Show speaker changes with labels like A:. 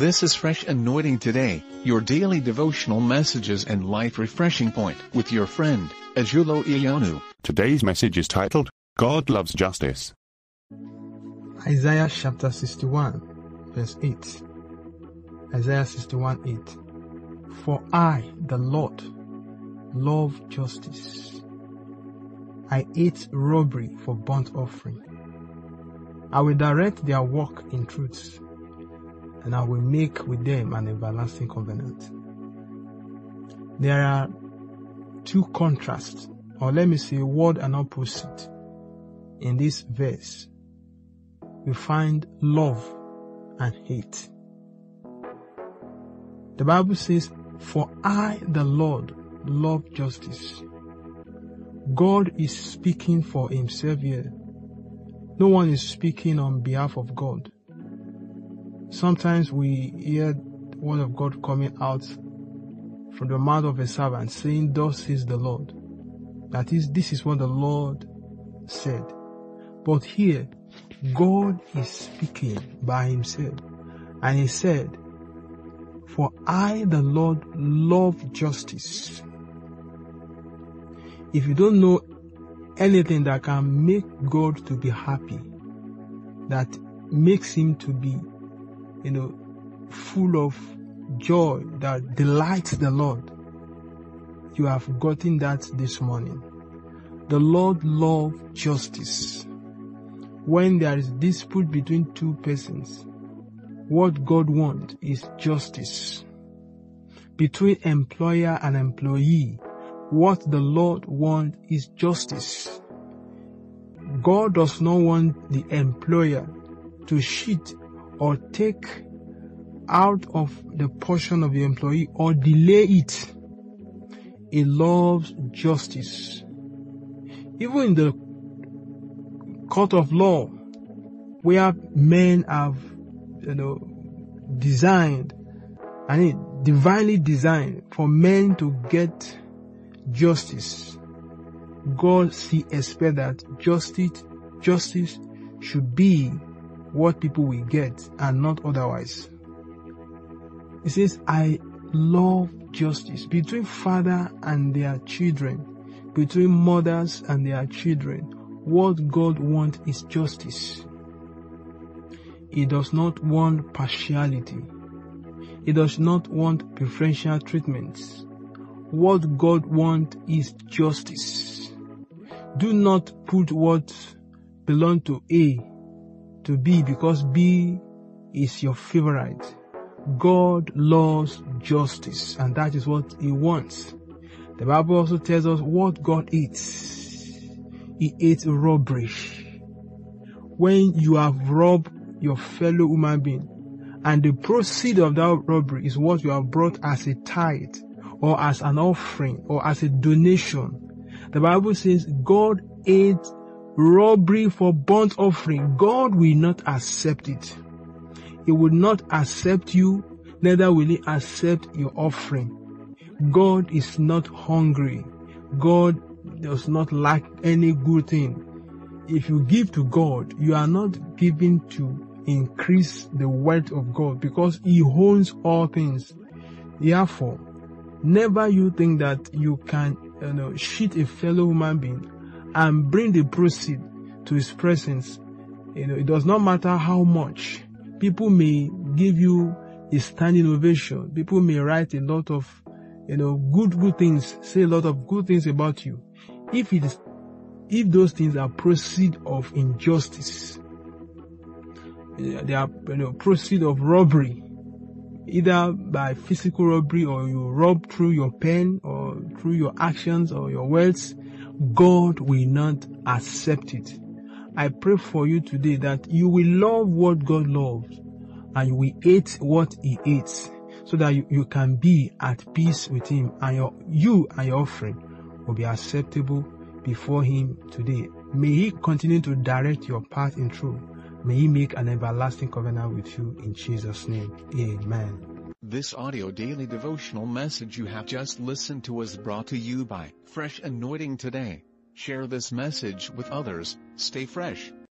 A: This is Fresh Anointing Today, your daily devotional messages and life refreshing point with your friend, Ajulo Ionu.
B: Today's message is titled, God Loves Justice.
C: Isaiah chapter 61, verse 8. Isaiah 61, 8. For I, the Lord, love justice. I hate robbery for burnt offering. I will direct their work in truth, and I will make with them an everlasting covenant. There are two contrasts, or let me say word and opposite, in this verse. We find love and hate. The Bible says, For I, the Lord, love justice. God is speaking for himself here. No one is speaking on behalf of God. Sometimes we hear word of God coming out from the mouth of a servant saying, Thus says the Lord. That is, this is what the Lord said. But here, God is speaking by himself. And he said, For I, the Lord, love justice. If you don't know anything that can make God to be happy, that makes him to be, you know, full of joy, that delights the Lord, you have gotten that this morning. The Lord loves justice. When there is dispute between two persons, what God wants is justice. Between employer and employee, what the Lord wants is justice. God does not want the employer to cheat or take out of the portion of the employee or delay it. He loves justice. Even in the court of law, where men have, you know, designed, I mean, divinely designed for men to get justice. God see expect that justice, justice should be what people will get and not otherwise. He says, I love justice between father and their children, between mothers and their children. What God wants is justice. He does not want partiality. He does not want preferential treatments. What God wants is justice. Do not put what belongs to A to B because B is your favorite. God loves justice and that is what He wants. The Bible also tells us what God eats. He eats robbery. When you have robbed your fellow human being and the proceed of that robbery is what you have brought as a tithe or as an offering or as a donation. The Bible says God hates robbery for burnt offering. God will not accept it. He will not accept you, neither will he accept your offering. God is not hungry. God does not lack any good thing. If you give to God, you are not giving to increase the wealth of God because He owns all things. Therefore, never you think that you can you know, cheat a fellow human being and bring the proceed to His presence. You know, it does not matter how much. People may give you a standing ovation. People may write a lot of, you know, good, good things, say a lot of good things about you. If it is, if those things are proceed of injustice, they are, you know, proceed of robbery, either by physical robbery or you rob through your pen or through your actions or your words, God will not accept it. I pray for you today that you will love what God loves and you will hate what He hates so that you, you can be at peace with Him and your, you and your offering will be acceptable before Him today. May He continue to direct your path in truth. May He make an everlasting covenant with you in Jesus' name. Amen.
A: This audio daily devotional message you have just listened to was brought to you by Fresh Anointing Today. Share this message with others. Stay fresh.